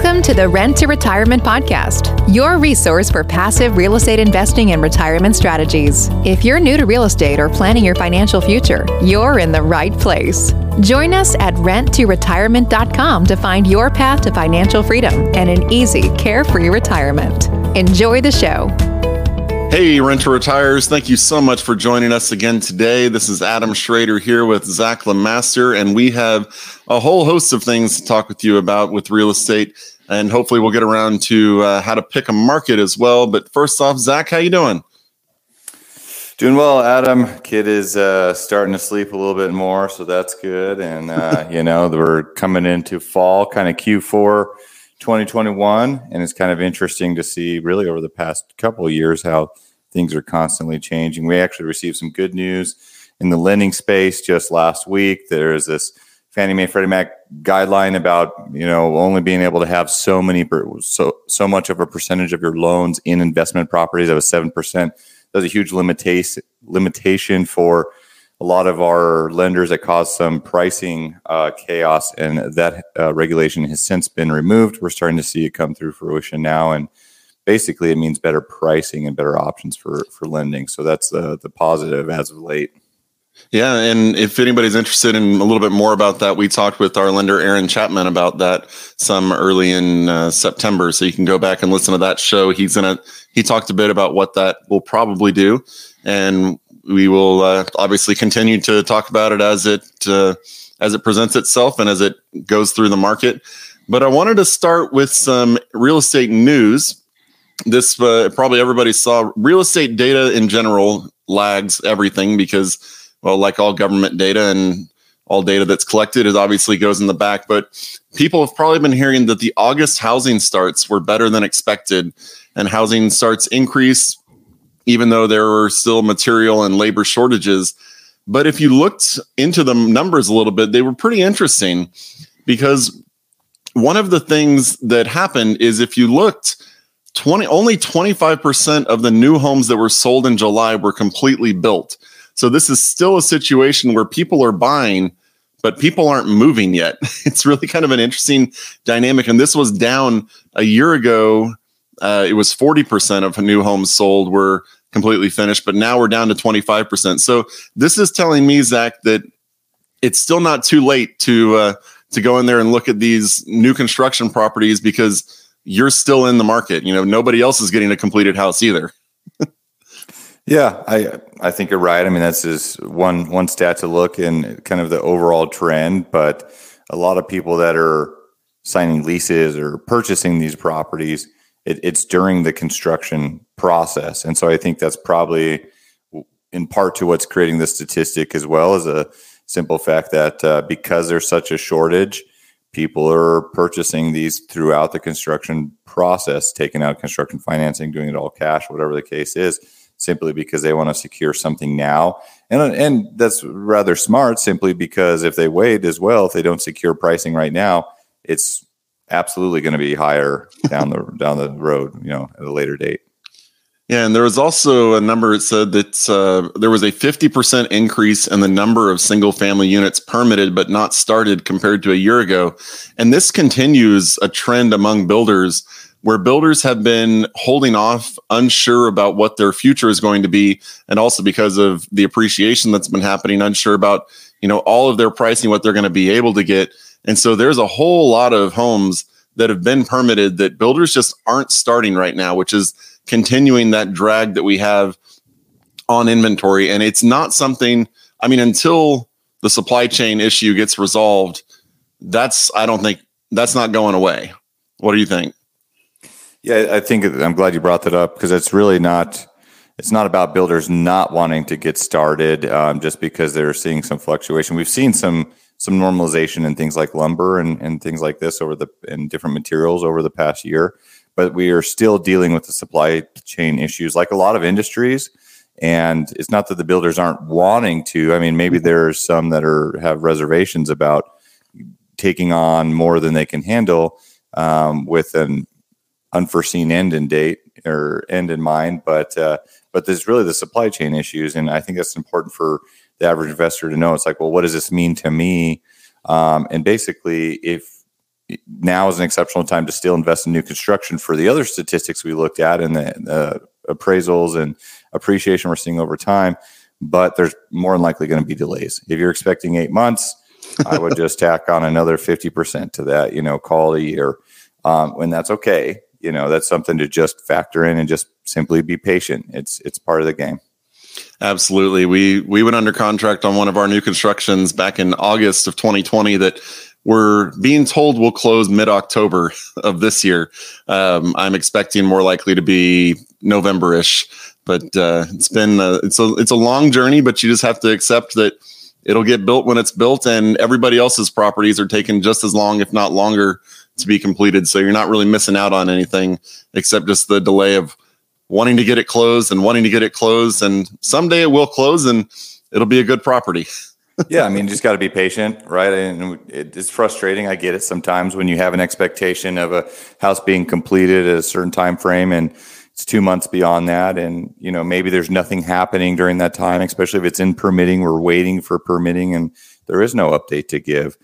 Welcome to the Rent to Retirement Podcast, your resource for passive real estate investing and retirement strategies. If you're new to real estate or planning your financial future, you're in the right place. Join us at renttoretirement.com to find your path to financial freedom and an easy, carefree retirement. Enjoy the show. Hey, Renter Retires. Thank you so much for joining us again today. This is Adam Schroeder here with Zach Lemaster, and we have a whole host of things to talk with you about with real estate. And hopefully, we'll get around to uh, how to pick a market as well. But first off, Zach, how you doing? Doing well, Adam. Kid is uh, starting to sleep a little bit more, so that's good. And uh, you know, we're coming into fall, kind of Q4 2021, and it's kind of interesting to see, really, over the past couple of years, how things are constantly changing. We actually received some good news in the lending space just last week. There's this Fannie Mae Freddie Mac guideline about you know only being able to have so many so so much of a percentage of your loans in investment properties. That was seven percent. That's a huge limitation limitation for a lot of our lenders that caused some pricing uh, chaos, and that uh, regulation has since been removed. We're starting to see it come through fruition now, and basically it means better pricing and better options for for lending. So that's the the positive as of late. Yeah, and if anybody's interested in a little bit more about that, we talked with our lender Aaron Chapman about that some early in uh, September. So you can go back and listen to that show. He's gonna he talked a bit about what that will probably do, and we will uh, obviously continue to talk about it as it uh, as it presents itself and as it goes through the market. But I wanted to start with some real estate news. This uh, probably everybody saw. Real estate data in general lags everything because, well, like all government data and all data that's collected, it obviously goes in the back. But people have probably been hearing that the August housing starts were better than expected, and housing starts increase even though there were still material and labor shortages. But if you looked into the numbers a little bit, they were pretty interesting because one of the things that happened is if you looked 20 only 25% of the new homes that were sold in July were completely built. So this is still a situation where people are buying but people aren't moving yet. It's really kind of an interesting dynamic and this was down a year ago uh, it was 40% of new homes sold were completely finished, but now we're down to 25%. So this is telling me, Zach, that it's still not too late to uh, to go in there and look at these new construction properties because you're still in the market. You know, nobody else is getting a completed house either. yeah, I I think you're right. I mean, that's just one one stat to look in kind of the overall trend, but a lot of people that are signing leases or purchasing these properties it, it's during the construction process. And so I think that's probably in part to what's creating the statistic as well as a simple fact that uh, because there's such a shortage, people are purchasing these throughout the construction process, taking out construction financing, doing it all cash, whatever the case is, simply because they want to secure something now. And, and that's rather smart simply because if they wait as well, if they don't secure pricing right now, it's absolutely going to be higher down the down the road, you know, at a later date. Yeah, and there was also a number that said that uh, there was a 50% increase in the number of single family units permitted but not started compared to a year ago. And this continues a trend among builders where builders have been holding off, unsure about what their future is going to be, and also because of the appreciation that's been happening, unsure about you know all of their pricing, what they're going to be able to get. And so there's a whole lot of homes that have been permitted that builders just aren't starting right now, which is continuing that drag that we have on inventory. And it's not something, I mean, until the supply chain issue gets resolved, that's, I don't think that's not going away. What do you think? Yeah, I think I'm glad you brought that up because it's really not. It's not about builders not wanting to get started um, just because they're seeing some fluctuation. We've seen some some normalization in things like lumber and, and things like this over the and different materials over the past year. But we are still dealing with the supply chain issues like a lot of industries. And it's not that the builders aren't wanting to. I mean, maybe mm-hmm. there's some that are have reservations about taking on more than they can handle um, with an unforeseen end in date or end in mind. But uh, but there's really the supply chain issues, and I think that's important for the average investor to know. It's like, well, what does this mean to me? Um, and basically, if now is an exceptional time to still invest in new construction for the other statistics we looked at and the, appraisals and appreciation we're seeing over time. But there's more than likely going to be delays. If you're expecting eight months, I would just tack on another 50% to that, you know, call it a year. Um, when that's okay, you know, that's something to just factor in and just simply be patient. It's it's part of the game. Absolutely. We we went under contract on one of our new constructions back in August of 2020 that we're being told will close mid October of this year. Um, I'm expecting more likely to be November ish, but uh, it's been a, it's a it's a long journey. But you just have to accept that it'll get built when it's built, and everybody else's properties are taking just as long, if not longer, to be completed. So you're not really missing out on anything except just the delay of wanting to get it closed and wanting to get it closed. And someday it will close and it'll be a good property. yeah, I mean, you just got to be patient, right? And it's frustrating. I get it sometimes when you have an expectation of a house being completed at a certain time frame and it's two months beyond that and you know maybe there's nothing happening during that time especially if it's in permitting we're waiting for permitting and there is no update to give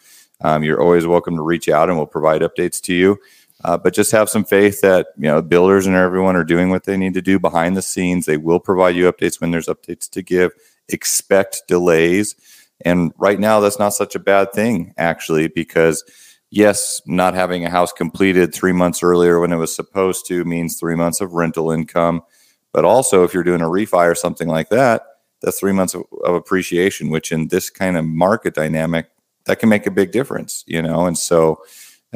um, you're always welcome to reach out and we'll provide updates to you uh, but just have some faith that you know builders and everyone are doing what they need to do behind the scenes. They will provide you updates when there's updates to give. Expect delays, and right now that's not such a bad thing actually because yes, not having a house completed three months earlier when it was supposed to means three months of rental income. But also, if you're doing a refi or something like that, that's three months of, of appreciation, which in this kind of market dynamic, that can make a big difference, you know. And so,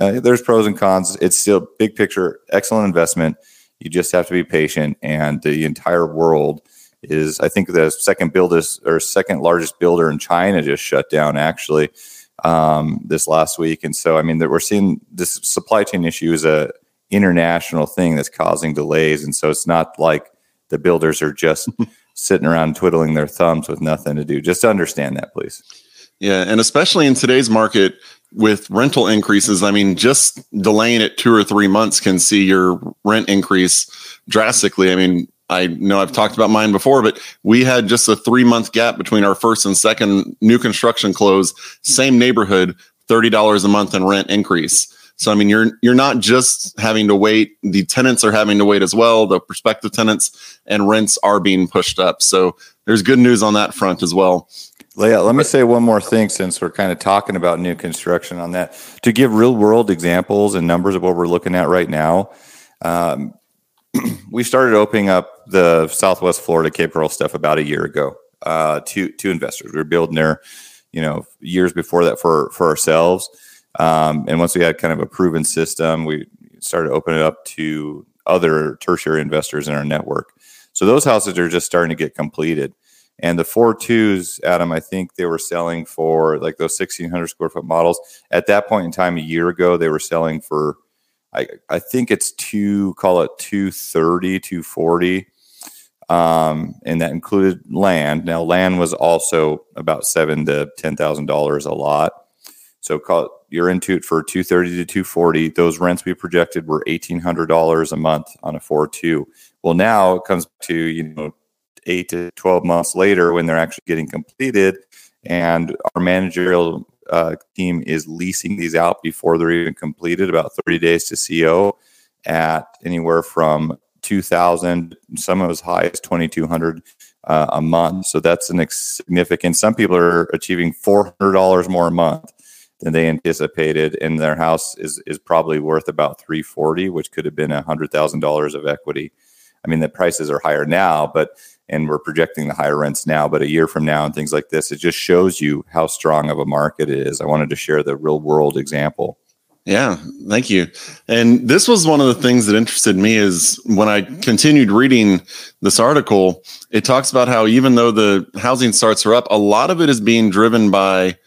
uh, there's pros and cons. It's still big picture, excellent investment. You just have to be patient, and the entire world is. I think the second buildest or second largest builder in China just shut down actually um, this last week, and so I mean that we're seeing this supply chain issue is a international thing that's causing delays, and so it's not like the builders are just sitting around twiddling their thumbs with nothing to do. Just understand that, please. Yeah, and especially in today's market, with rental increases, I mean, just delaying it two or three months can see your rent increase drastically. I mean, I know I've talked about mine before, but we had just a three month gap between our first and second new construction close, same neighborhood, $30 a month in rent increase. So I mean, you're you're not just having to wait; the tenants are having to wait as well. The prospective tenants and rents are being pushed up. So there's good news on that front as well. Leah, let me say one more thing since we're kind of talking about new construction on that. To give real world examples and numbers of what we're looking at right now, um, we started opening up the Southwest Florida Cape Coral stuff about a year ago uh, to to investors. We were building there, you know, years before that for for ourselves. Um, and once we had kind of a proven system, we started opening it up to other tertiary investors in our network. So those houses are just starting to get completed. And the four twos, Adam, I think they were selling for like those 1600 square foot models. At that point in time, a year ago, they were selling for, I, I think it's two, call it 230, 240. Um, and that included land. Now, land was also about seven to ten thousand dollars a lot. So call it, you're into it for 230 to 240. Those rents we projected were $1,800 a month on a 4-2. Well, now it comes to, you know, eight to 12 months later when they're actually getting completed. And our managerial uh, team is leasing these out before they're even completed, about 30 days to CO at anywhere from 2000 some of as high as 2200 uh, a month so that's an significant some people are achieving $400 more a month than they anticipated and their house is is probably worth about 340 which could have been $100000 of equity i mean the prices are higher now but and we're projecting the higher rents now, but a year from now and things like this, it just shows you how strong of a market it is. I wanted to share the real world example. Yeah, thank you. And this was one of the things that interested me is when I continued reading this article, it talks about how even though the housing starts are up, a lot of it is being driven by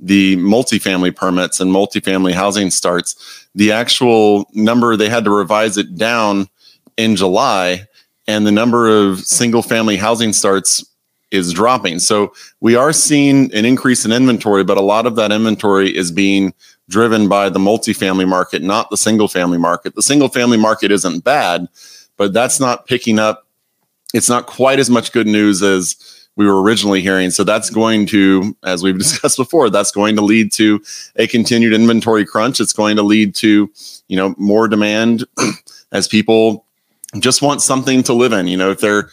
the multifamily permits and multifamily housing starts. The actual number they had to revise it down in July and the number of single family housing starts is dropping. So we are seeing an increase in inventory, but a lot of that inventory is being driven by the multifamily market, not the single family market. The single family market isn't bad, but that's not picking up. It's not quite as much good news as we were originally hearing. So that's going to, as we've discussed before, that's going to lead to a continued inventory crunch. It's going to lead to, you know, more demand as people just want something to live in. You know, if their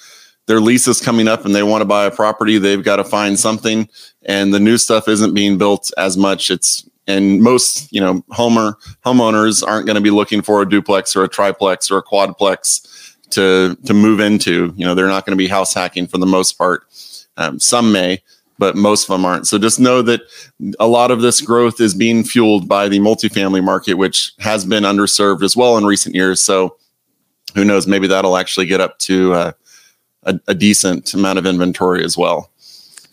their lease is coming up and they want to buy a property, they've got to find something, and the new stuff isn't being built as much. It's and most you know homer homeowners aren't going to be looking for a duplex or a triplex or a quadplex to to move into. You know, they're not going to be house hacking for the most part. Um, some may, but most of them aren't. So just know that a lot of this growth is being fueled by the multifamily market, which has been underserved as well in recent years. So who knows? Maybe that'll actually get up to uh, a, a, decent amount of inventory as well.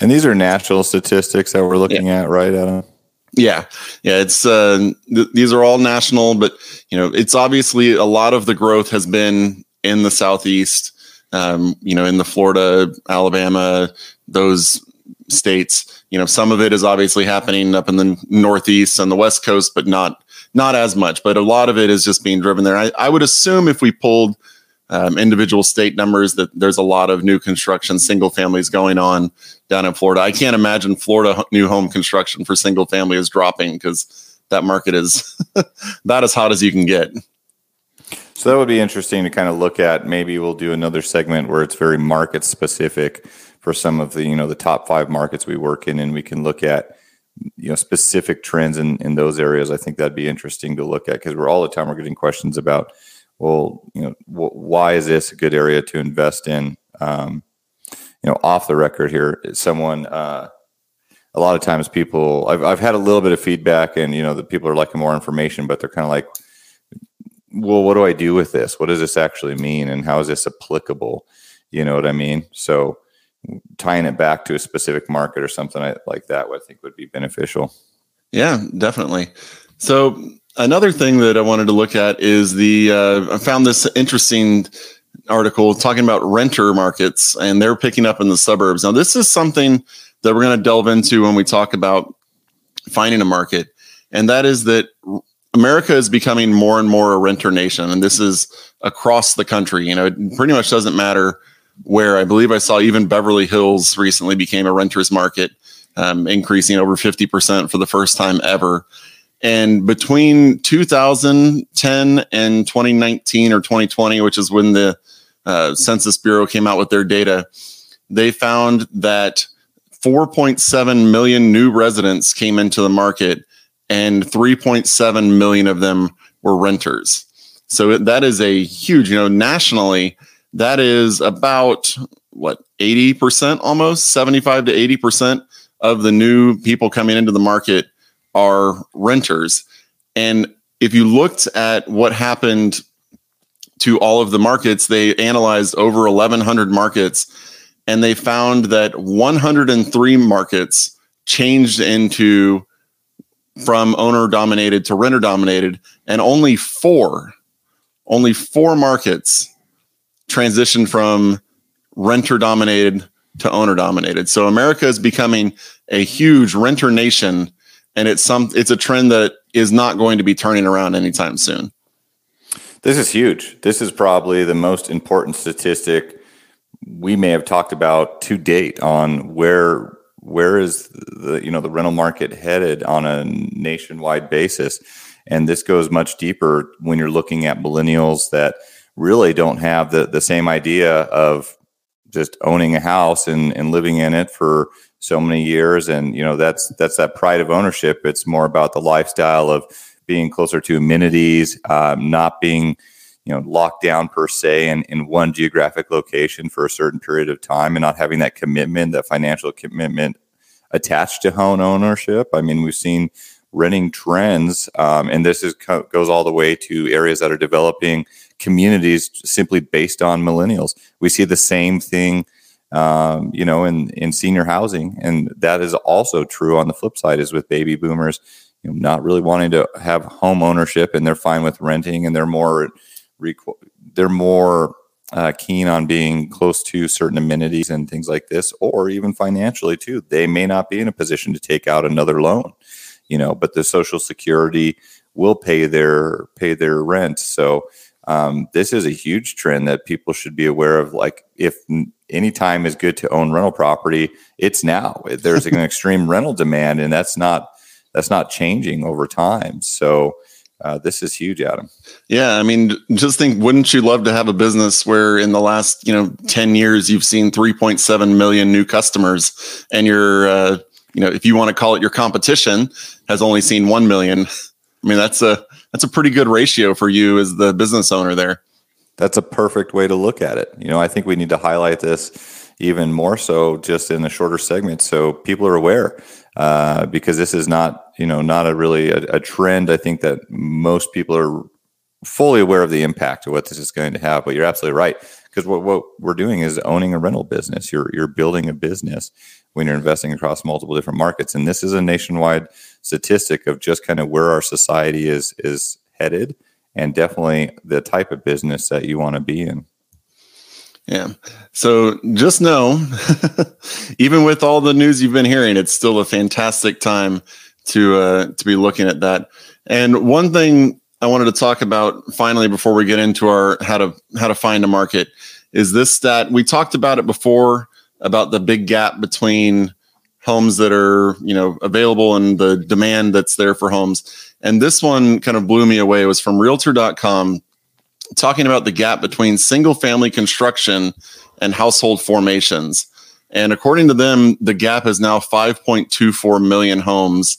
And these are national statistics that we're looking yeah. at, right, Adam? Yeah, yeah. It's uh, th- these are all national, but you know, it's obviously a lot of the growth has been in the southeast. Um, you know, in the Florida, Alabama, those states. You know, some of it is obviously happening up in the northeast and the west coast, but not not as much. But a lot of it is just being driven there. I, I would assume if we pulled um, individual state numbers that there's a lot of new construction, single families going on down in Florida. I can't imagine Florida new home construction for single family is dropping because that market is about as hot as you can get. So that would be interesting to kind of look at. Maybe we'll do another segment where it's very market specific for some of the you know the top five markets we work in, and we can look at you know specific trends in in those areas. I think that'd be interesting to look at because we're all the time we're getting questions about, well, you know, wh- why is this a good area to invest in? Um, you know, off the record here, someone. Uh, a lot of times people I've, I've had a little bit of feedback and you know the people are liking more information but they're kind of like well, what do I do with this? What does this actually mean? And how is this applicable? You know what I mean? So tying it back to a specific market or something like that, I think would be beneficial. Yeah, definitely. So another thing that I wanted to look at is the, uh, I found this interesting article talking about renter markets and they're picking up in the suburbs. Now, this is something that we're going to delve into when we talk about finding a market. And that is that America is becoming more and more a renter nation, and this is across the country. You know, it pretty much doesn't matter where. I believe I saw even Beverly Hills recently became a renters market, um, increasing over fifty percent for the first time ever. And between 2010 and 2019 or 2020, which is when the uh, Census Bureau came out with their data, they found that 4.7 million new residents came into the market and 3.7 million of them were renters. So that is a huge, you know, nationally, that is about what 80% almost 75 to 80% of the new people coming into the market are renters. And if you looked at what happened to all of the markets, they analyzed over 1,100 markets and they found that 103 markets changed into from owner dominated to renter dominated, and only four, only four markets transitioned from renter dominated to owner dominated. So America is becoming a huge renter nation, and it's some it's a trend that is not going to be turning around anytime soon. This is huge. This is probably the most important statistic we may have talked about to date on where where is the you know the rental market headed on a nationwide basis and this goes much deeper when you're looking at millennials that really don't have the the same idea of just owning a house and, and living in it for so many years. And you know that's that's that pride of ownership. It's more about the lifestyle of being closer to amenities um, not being you know locked down per se in, in one geographic location for a certain period of time and not having that commitment that financial commitment attached to home ownership. I mean we've seen renting trends um, and this is goes all the way to areas that are developing communities simply based on millennials we see the same thing um, you know in in senior housing and that is also true on the flip side is with baby boomers you know not really wanting to have home ownership and they're fine with renting and they're more they're more uh, keen on being close to certain amenities and things like this, or even financially too. They may not be in a position to take out another loan, you know, but the Social Security will pay their pay their rent. So um, this is a huge trend that people should be aware of. Like, if any time is good to own rental property, it's now. There's an extreme rental demand, and that's not that's not changing over time. So. Uh, this is huge, Adam. Yeah, I mean, just think, wouldn't you love to have a business where in the last, you know, 10 years you've seen 3.7 million new customers and you're, uh, you know, if you want to call it your competition, has only seen 1 million. I mean, that's a that's a pretty good ratio for you as the business owner there. That's a perfect way to look at it. You know, I think we need to highlight this even more so just in the shorter segments so people are aware uh, because this is not you know not a really a, a, trend i think that most people are fully aware of the impact of what this is going to have but you're absolutely right because what, what we're doing is owning a rental business you're you're building a business when you're investing across multiple different markets and this is a nationwide statistic of just kind of where our society is is headed and definitely the type of business that you want to be in. Yeah. So just know, even with all the news you've been hearing, it's still a fantastic time to uh, to be looking at that. And one thing I wanted to talk about finally before we get into our how to how to find a market is this stat. We talked about it before about the big gap between homes that are you know available and the demand that's there for homes. And this one kind of blew me away. It was from realtor.com talking about the gap between single family construction and household formations. And according to them the gap is now 5.24 million homes.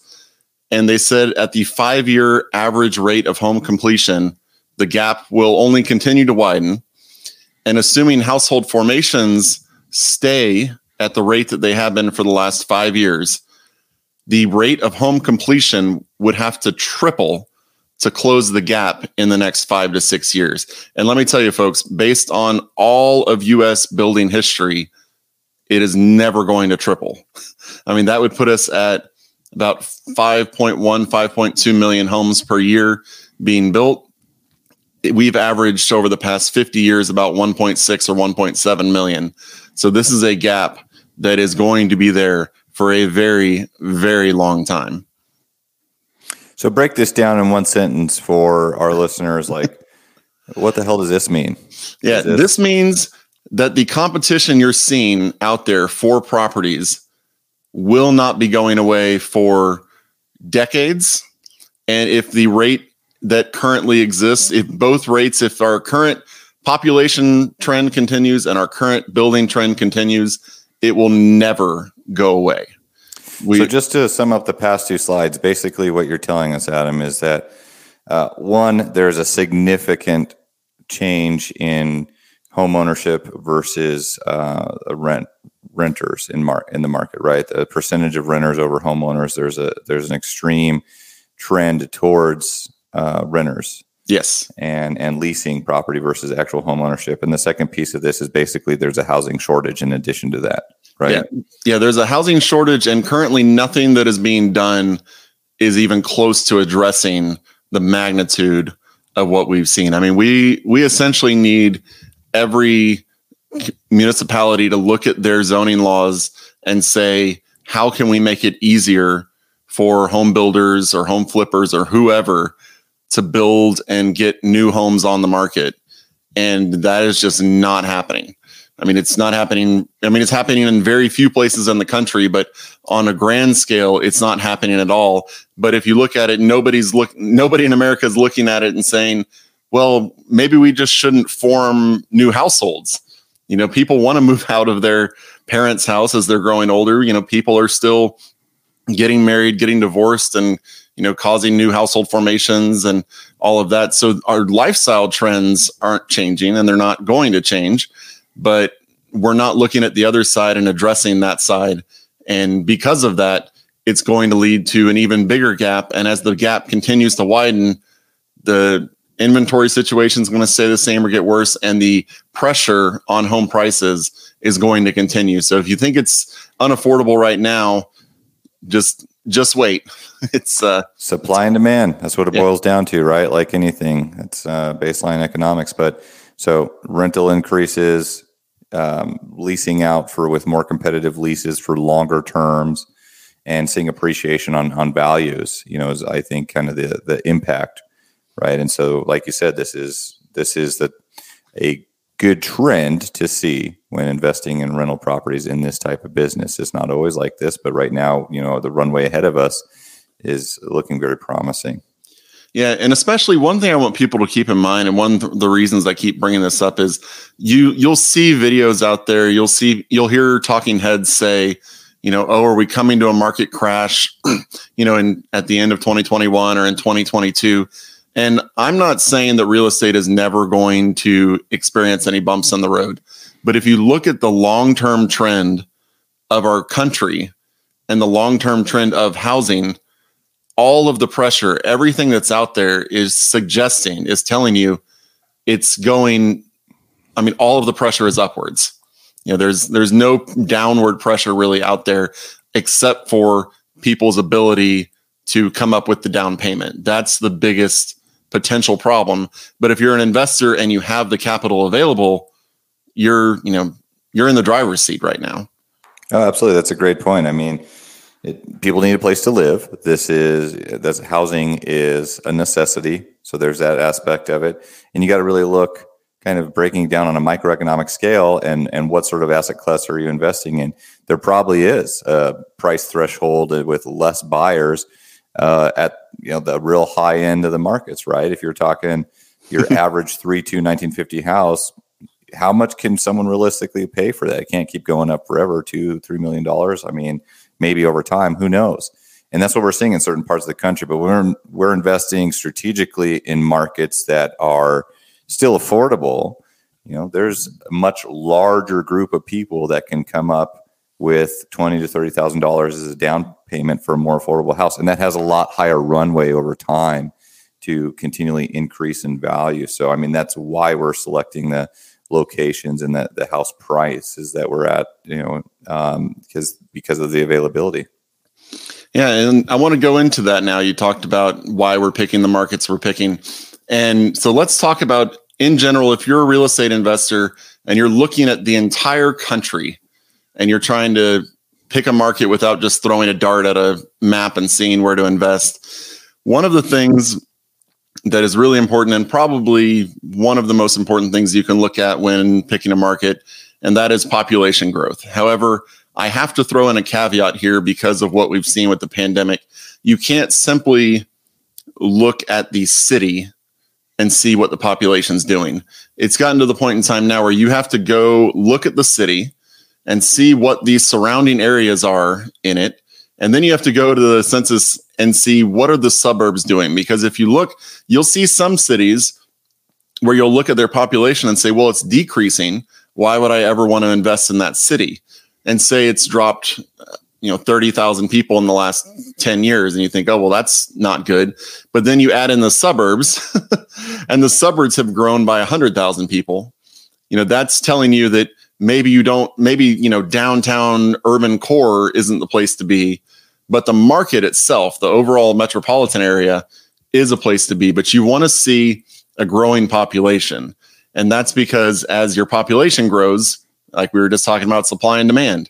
And they said at the 5 year average rate of home completion the gap will only continue to widen. And assuming household formations stay at the rate that they have been for the last five years, the rate of home completion would have to triple to close the gap in the next five to six years. And let me tell you, folks, based on all of US building history, it is never going to triple. I mean, that would put us at about 5.1, 5.2 million homes per year being built. We've averaged over the past 50 years about 1.6 or 1.7 million. So this is a gap that is going to be there for a very, very long time. So break this down in one sentence for our listeners. Like, what the hell does this mean? Yeah, this-, this means that the competition you're seeing out there for properties will not be going away for decades. And if the rate that currently exists, if both rates, if our current population trend continues and our current building trend continues, it will never go away. We, so just to sum up the past two slides, basically what you're telling us, Adam, is that uh, one, there's a significant change in home ownership versus uh, rent renters in mar- in the market, right? The percentage of renters over homeowners, there's a there's an extreme trend towards uh, renters Yes. And and leasing property versus actual home ownership. And the second piece of this is basically there's a housing shortage in addition to that, right? Yeah. Yeah, there's a housing shortage and currently nothing that is being done is even close to addressing the magnitude of what we've seen. I mean, we we essentially need every municipality to look at their zoning laws and say, how can we make it easier for home builders or home flippers or whoever to build and get new homes on the market. And that is just not happening. I mean, it's not happening. I mean, it's happening in very few places in the country, but on a grand scale, it's not happening at all. But if you look at it, nobody's look, nobody in America is looking at it and saying, well, maybe we just shouldn't form new households. You know, people want to move out of their parents' house as they're growing older. You know, people are still getting married, getting divorced, and you know, causing new household formations and all of that. So our lifestyle trends aren't changing and they're not going to change, but we're not looking at the other side and addressing that side. And because of that, it's going to lead to an even bigger gap. And as the gap continues to widen, the inventory situation is going to stay the same or get worse. And the pressure on home prices is going to continue. So if you think it's unaffordable right now, just just wait. It's uh, supply and demand. That's what it yeah. boils down to, right? Like anything, it's uh, baseline economics. But so rental increases, um, leasing out for with more competitive leases for longer terms, and seeing appreciation on on values. You know, is I think kind of the the impact, right? And so, like you said, this is this is the a good trend to see when investing in rental properties in this type of business. It's not always like this, but right now, you know, the runway ahead of us is looking very promising. Yeah, and especially one thing I want people to keep in mind, and one of the reasons I keep bringing this up is you you'll see videos out there, you'll see you'll hear talking heads say, you know, oh, are we coming to a market crash, you know, in at the end of 2021 or in 2022? And I'm not saying that real estate is never going to experience any bumps in the road, but if you look at the long-term trend of our country and the long-term trend of housing all of the pressure, everything that's out there is suggesting, is telling you it's going. I mean, all of the pressure is upwards. You know, there's there's no downward pressure really out there except for people's ability to come up with the down payment. That's the biggest potential problem. But if you're an investor and you have the capital available, you're, you know, you're in the driver's seat right now. Oh, absolutely. That's a great point. I mean, it, people need a place to live. This is that's housing is a necessity. So there's that aspect of it, and you got to really look kind of breaking down on a microeconomic scale and and what sort of asset class are you investing in. There probably is a price threshold with less buyers uh, at you know the real high end of the markets, right? If you're talking your average three two 1950 house, how much can someone realistically pay for that? It can't keep going up forever, two, three million dollars. I mean, maybe over time, who knows? And that's what we're seeing in certain parts of the country. But we're we're investing strategically in markets that are still affordable. You know, there's a much larger group of people that can come up with twenty to thirty thousand dollars as a down payment for a more affordable house, and that has a lot higher runway over time to continually increase in value. So, I mean, that's why we're selecting the locations and that the house price is that we're at, you know, because um, because of the availability. Yeah, and I want to go into that now. You talked about why we're picking the markets we're picking. And so let's talk about in general if you're a real estate investor and you're looking at the entire country and you're trying to pick a market without just throwing a dart at a map and seeing where to invest. One of the things that is really important and probably one of the most important things you can look at when picking a market, and that is population growth. However, I have to throw in a caveat here because of what we've seen with the pandemic. You can't simply look at the city and see what the population's doing. It's gotten to the point in time now where you have to go look at the city and see what these surrounding areas are in it. And then you have to go to the census and see what are the suburbs doing because if you look you'll see some cities where you'll look at their population and say well it's decreasing. Why would i ever want to invest in that city? And say it's dropped uh, you know 30,000 people in the last 10 years and you think oh well that's not good. But then you add in the suburbs and the suburbs have grown by 100,000 people. You know that's telling you that maybe you don't maybe you know downtown urban core isn't the place to be but the market itself, the overall metropolitan area, is a place to be. But you want to see a growing population. And that's because as your population grows, like we were just talking about supply and demand,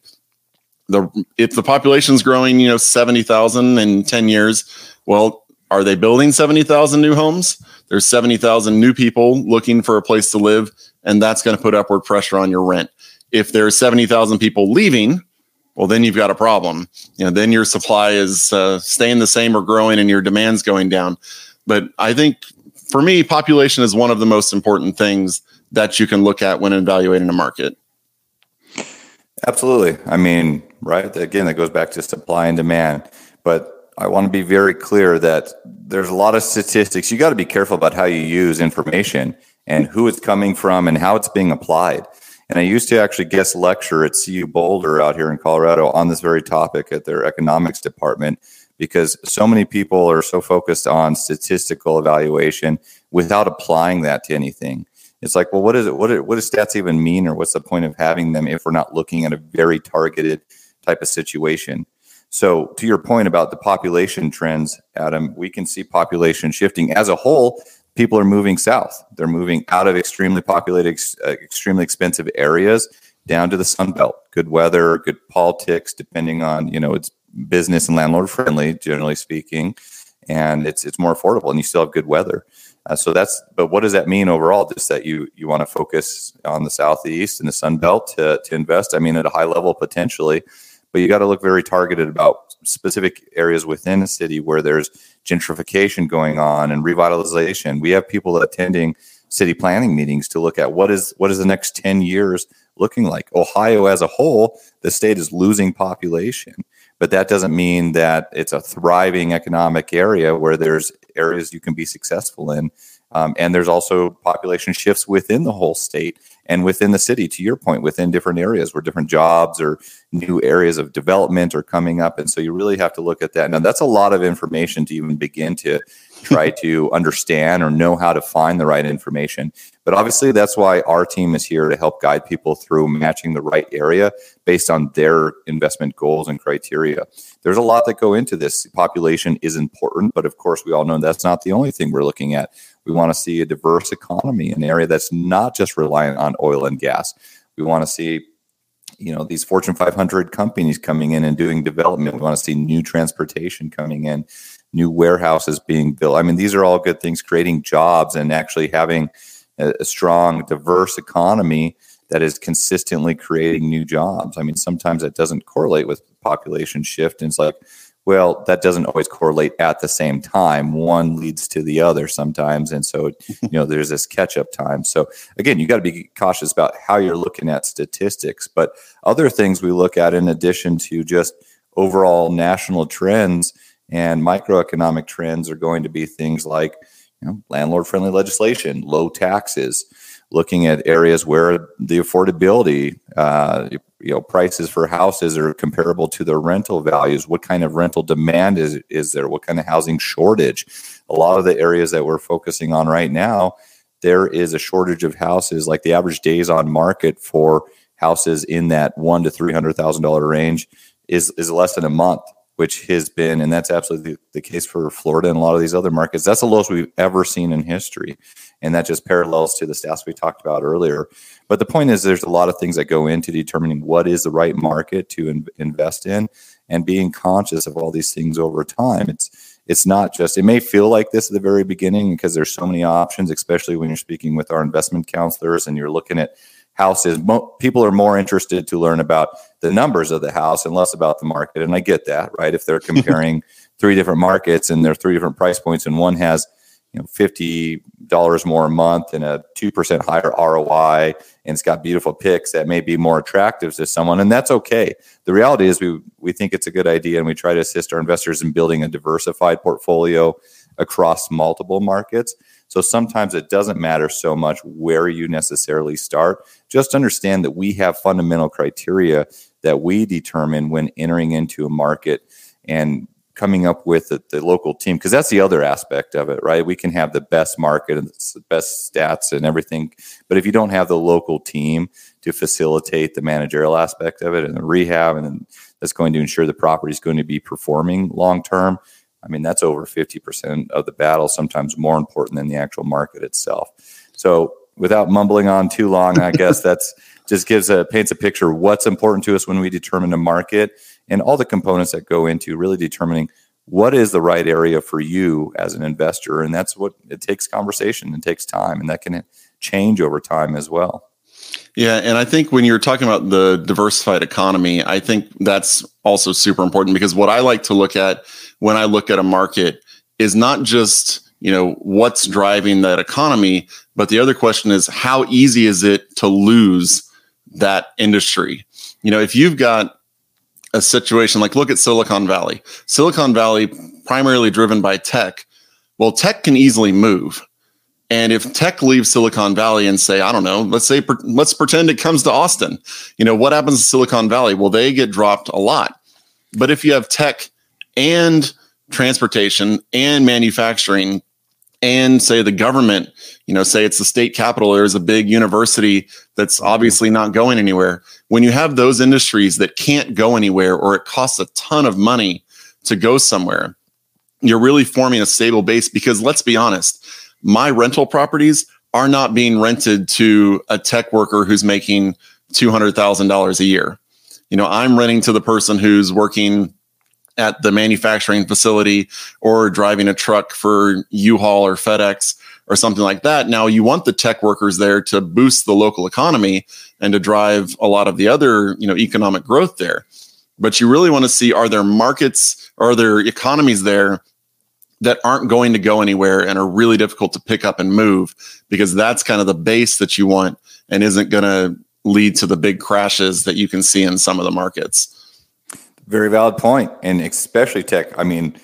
the if the population is growing, you know, 70,000 in 10 years, well, are they building 70,000 new homes? There's 70,000 new people looking for a place to live, and that's going to put upward pressure on your rent. If there's 70,000 people leaving, well, then you've got a problem. You know, then your supply is uh, staying the same or growing, and your demand's going down. But I think for me, population is one of the most important things that you can look at when evaluating a market. Absolutely. I mean, right. Again, that goes back to supply and demand. But I want to be very clear that there's a lot of statistics. You got to be careful about how you use information and who it's coming from and how it's being applied. And I used to actually guest lecture at CU Boulder out here in Colorado on this very topic at their economics department because so many people are so focused on statistical evaluation without applying that to anything. It's like, well, what is it? What, what does stats even mean, or what's the point of having them if we're not looking at a very targeted type of situation? So, to your point about the population trends, Adam, we can see population shifting as a whole people are moving south. They're moving out of extremely populated, uh, extremely expensive areas down to the Sun Belt. Good weather, good politics, depending on you know it's business and landlord friendly, generally speaking, and it's it's more affordable, and you still have good weather. Uh, so that's, but what does that mean overall? Just that you you want to focus on the southeast and the Sun Belt to to invest. I mean, at a high level potentially, but you got to look very targeted about specific areas within a city where there's gentrification going on and revitalization. We have people attending city planning meetings to look at what is what is the next 10 years looking like. Ohio as a whole, the state is losing population, but that doesn't mean that it's a thriving economic area where there's areas you can be successful in. Um, and there's also population shifts within the whole state and within the city, to your point, within different areas where different jobs or new areas of development are coming up. And so you really have to look at that. Now, that's a lot of information to even begin to try to understand or know how to find the right information. But obviously, that's why our team is here to help guide people through matching the right area based on their investment goals and criteria. There's a lot that go into this. Population is important, but of course, we all know that's not the only thing we're looking at. We want to see a diverse economy, an area that's not just reliant on oil and gas. We want to see you know these fortune 500 companies coming in and doing development we want to see new transportation coming in new warehouses being built. I mean, these are all good things, creating jobs and actually having a, a strong, diverse economy that is consistently creating new jobs. I mean, sometimes that doesn't correlate with population shift. And it's like, well, that doesn't always correlate at the same time. One leads to the other sometimes. And so, you know, there's this catch up time. So, again, you got to be cautious about how you're looking at statistics. But other things we look at in addition to just overall national trends and microeconomic trends are going to be things like you know, landlord friendly legislation, low taxes, looking at areas where the affordability, uh, you know, prices for houses are comparable to their rental values. What kind of rental demand is is there? What kind of housing shortage? A lot of the areas that we're focusing on right now, there is a shortage of houses. Like the average days on market for houses in that one to three hundred thousand dollar range is is less than a month which has been, and that's absolutely the case for Florida and a lot of these other markets. That's the lowest we've ever seen in history. And that just parallels to the stats we talked about earlier. But the point is, there's a lot of things that go into determining what is the right market to in- invest in and being conscious of all these things over time. It's it's not just it may feel like this at the very beginning because there's so many options especially when you're speaking with our investment counselors and you're looking at houses. Mo- people are more interested to learn about the numbers of the house and less about the market. And I get that, right? If they're comparing three different markets and they're three different price points, and one has you know fifty dollars more a month and a two percent higher ROI, and it's got beautiful pics that may be more attractive to someone, and that's okay. The reality is we we think it's a good idea, and we try to assist our investors in building a diversified portfolio across multiple markets. So sometimes it doesn't matter so much where you necessarily start. Just understand that we have fundamental criteria that we determine when entering into a market and coming up with the, the local team because that's the other aspect of it right we can have the best market and the best stats and everything but if you don't have the local team to facilitate the managerial aspect of it and the rehab and that's going to ensure the property is going to be performing long term I mean, that's over 50% of the battle, sometimes more important than the actual market itself. So, without mumbling on too long, I guess that's just gives a paints a picture of what's important to us when we determine a market and all the components that go into really determining what is the right area for you as an investor. And that's what it takes conversation and takes time, and that can change over time as well. Yeah, and I think when you're talking about the diversified economy, I think that's also super important because what I like to look at when I look at a market is not just, you know, what's driving that economy, but the other question is how easy is it to lose that industry? You know, if you've got a situation like look at Silicon Valley. Silicon Valley primarily driven by tech. Well, tech can easily move and if tech leaves Silicon Valley and say, I don't know, let's say, let's pretend it comes to Austin, you know, what happens to Silicon Valley? Well, they get dropped a lot. But if you have tech and transportation and manufacturing and say the government, you know, say it's the state capital, there's a big university that's mm-hmm. obviously not going anywhere. When you have those industries that can't go anywhere or it costs a ton of money to go somewhere, you're really forming a stable base because let's be honest, my rental properties are not being rented to a tech worker who's making $200,000 a year. You know, I'm renting to the person who's working at the manufacturing facility or driving a truck for U-Haul or FedEx or something like that. Now you want the tech workers there to boost the local economy and to drive a lot of the other, you know, economic growth there. But you really want to see are there markets, are there economies there that aren't going to go anywhere and are really difficult to pick up and move because that's kind of the base that you want and isn't going to lead to the big crashes that you can see in some of the markets. Very valid point, and especially tech. I mean,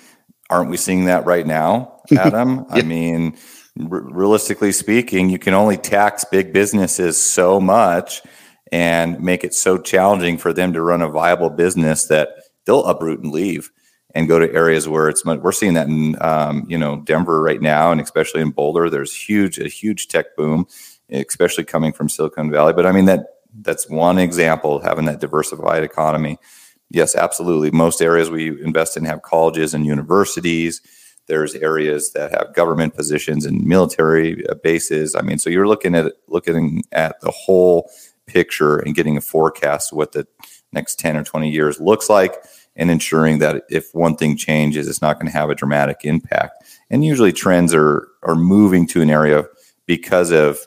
aren't we seeing that right now, Adam? yeah. I mean, r- realistically speaking, you can only tax big businesses so much and make it so challenging for them to run a viable business that they'll uproot and leave and go to areas where it's we're seeing that in um, you know Denver right now and especially in Boulder there's huge a huge tech boom especially coming from Silicon Valley but I mean that that's one example having that diversified economy yes absolutely. Most areas we invest in have colleges and universities. There's areas that have government positions and military uh, bases. I mean so you're looking at looking at the whole picture and getting a forecast what the next 10 or 20 years looks like and ensuring that if one thing changes, it's not going to have a dramatic impact. And usually trends are are moving to an area because of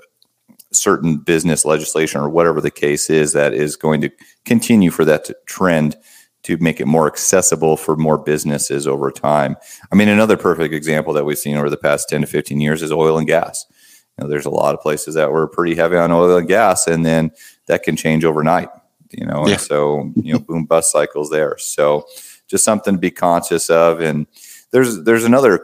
certain business legislation or whatever the case is that is going to continue for that to trend to make it more accessible for more businesses over time. I mean, another perfect example that we've seen over the past 10 to 15 years is oil and gas. You know, there's a lot of places that were pretty heavy on oil and gas, and then that can change overnight you know, yeah. and so you know, boom bust cycles there. So just something to be conscious of. And there's there's another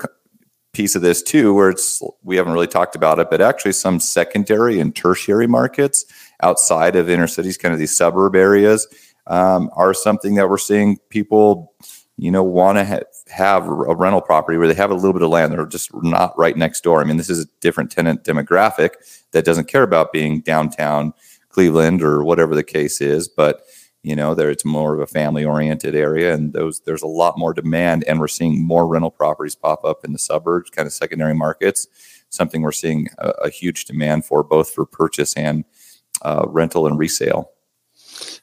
piece of this too, where it's we haven't really talked about it, but actually some secondary and tertiary markets outside of inner cities, kind of these suburb areas, um, are something that we're seeing people, you know, want to ha- have a rental property where they have a little bit of land. They're just not right next door. I mean, this is a different tenant demographic that doesn't care about being downtown Cleveland or whatever the case is. But you know, there it's more of a family oriented area, and those there's a lot more demand, and we're seeing more rental properties pop up in the suburbs, kind of secondary markets. Something we're seeing a, a huge demand for, both for purchase and uh, rental and resale.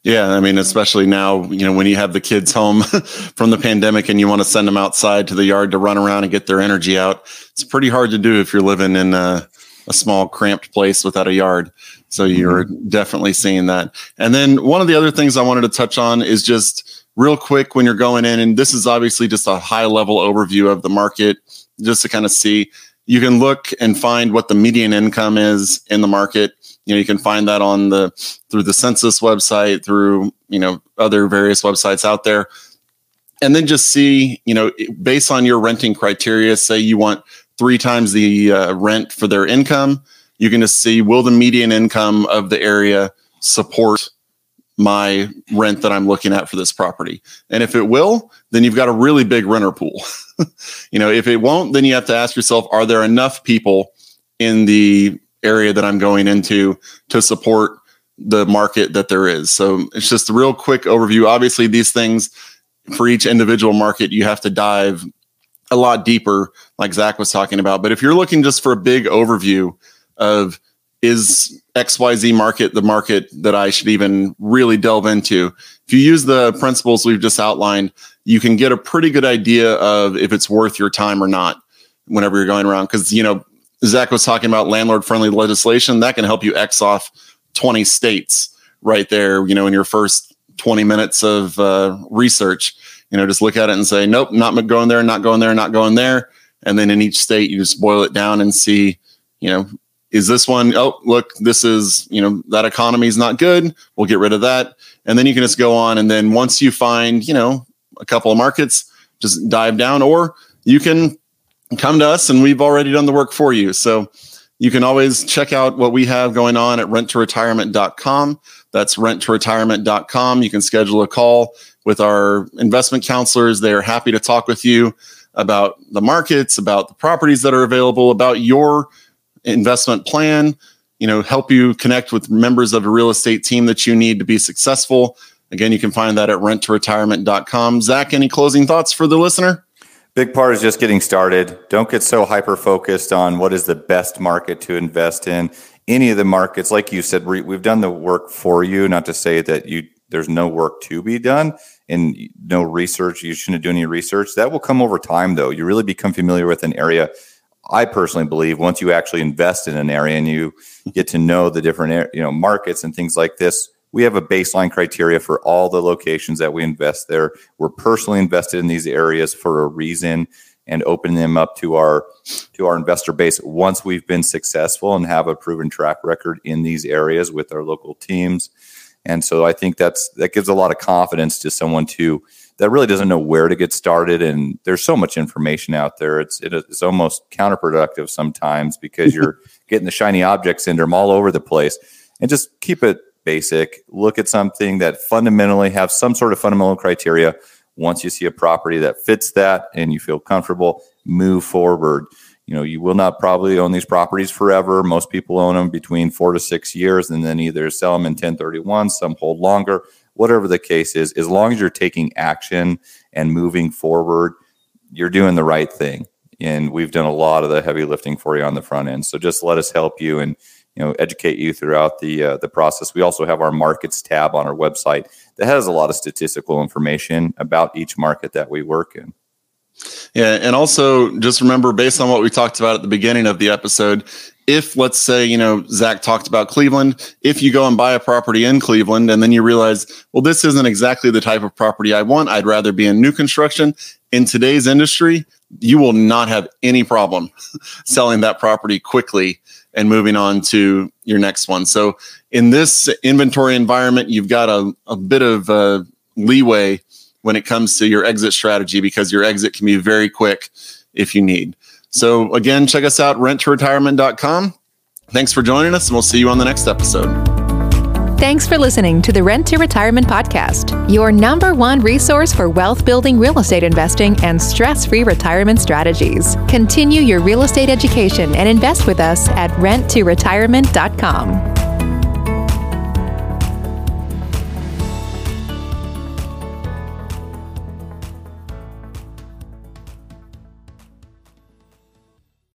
Yeah, I mean, especially now, you know, when you have the kids home from the pandemic and you want to send them outside to the yard to run around and get their energy out, it's pretty hard to do if you're living in a, a small, cramped place without a yard. So you're mm-hmm. definitely seeing that. And then one of the other things I wanted to touch on is just real quick when you're going in, and this is obviously just a high level overview of the market, just to kind of see. You can look and find what the median income is in the market. You know, you can find that on the through the census website, through you know other various websites out there, and then just see you know based on your renting criteria. Say you want three times the uh, rent for their income you can just see will the median income of the area support my rent that I'm looking at for this property. And if it will, then you've got a really big renter pool. you know, if it won't, then you have to ask yourself, are there enough people in the area that I'm going into to support the market that there is? So it's just a real quick overview. Obviously, these things for each individual market, you have to dive a lot deeper, like Zach was talking about. But if you're looking just for a big overview, of is XYZ market the market that I should even really delve into? If you use the principles we've just outlined, you can get a pretty good idea of if it's worth your time or not whenever you're going around. Because, you know, Zach was talking about landlord friendly legislation that can help you X off 20 states right there, you know, in your first 20 minutes of uh, research. You know, just look at it and say, nope, not going there, not going there, not going there. And then in each state, you just boil it down and see, you know, is this one oh look this is you know that economy is not good. We'll get rid of that. And then you can just go on. And then once you find you know a couple of markets just dive down or you can come to us and we've already done the work for you. So you can always check out what we have going on at renttoretirement.com that's renttoretirement.com you can schedule a call with our investment counselors. They're happy to talk with you about the markets about the properties that are available about your investment plan, you know, help you connect with members of a real estate team that you need to be successful. Again, you can find that at renttoretirement.com. Zach, any closing thoughts for the listener? Big part is just getting started. Don't get so hyper focused on what is the best market to invest in. Any of the markets, like you said, we, have done the work for you. Not to say that you there's no work to be done and no research. You shouldn't do any research. That will come over time, though. You really become familiar with an area I personally believe once you actually invest in an area and you get to know the different you know markets and things like this, we have a baseline criteria for all the locations that we invest there. We're personally invested in these areas for a reason and open them up to our to our investor base once we've been successful and have a proven track record in these areas with our local teams. And so I think that's that gives a lot of confidence to someone to that really doesn't know where to get started. And there's so much information out there. It's it's almost counterproductive sometimes because you're getting the shiny object syndrome all over the place. And just keep it basic. Look at something that fundamentally have some sort of fundamental criteria. Once you see a property that fits that and you feel comfortable, move forward you know you will not probably own these properties forever most people own them between four to six years and then either sell them in 1031 some hold longer whatever the case is as long as you're taking action and moving forward you're doing the right thing. And we've done a lot of the heavy lifting for you on the front end. So just let us help you and you know educate you throughout the uh, the process. We also have our markets tab on our website that has a lot of statistical information about each market that we work in yeah, and also just remember, based on what we talked about at the beginning of the episode, if let's say you know Zach talked about Cleveland, if you go and buy a property in Cleveland and then you realize, well, this isn't exactly the type of property I want. I'd rather be in new construction. In today's industry, you will not have any problem selling that property quickly and moving on to your next one. So in this inventory environment, you've got a, a bit of uh, leeway when it comes to your exit strategy because your exit can be very quick if you need. So, again, check us out, renttoretirement.com. Thanks for joining us, and we'll see you on the next episode. Thanks for listening to the Rent to Retirement Podcast, your number one resource for wealth building real estate investing and stress free retirement strategies. Continue your real estate education and invest with us at renttoretirement.com.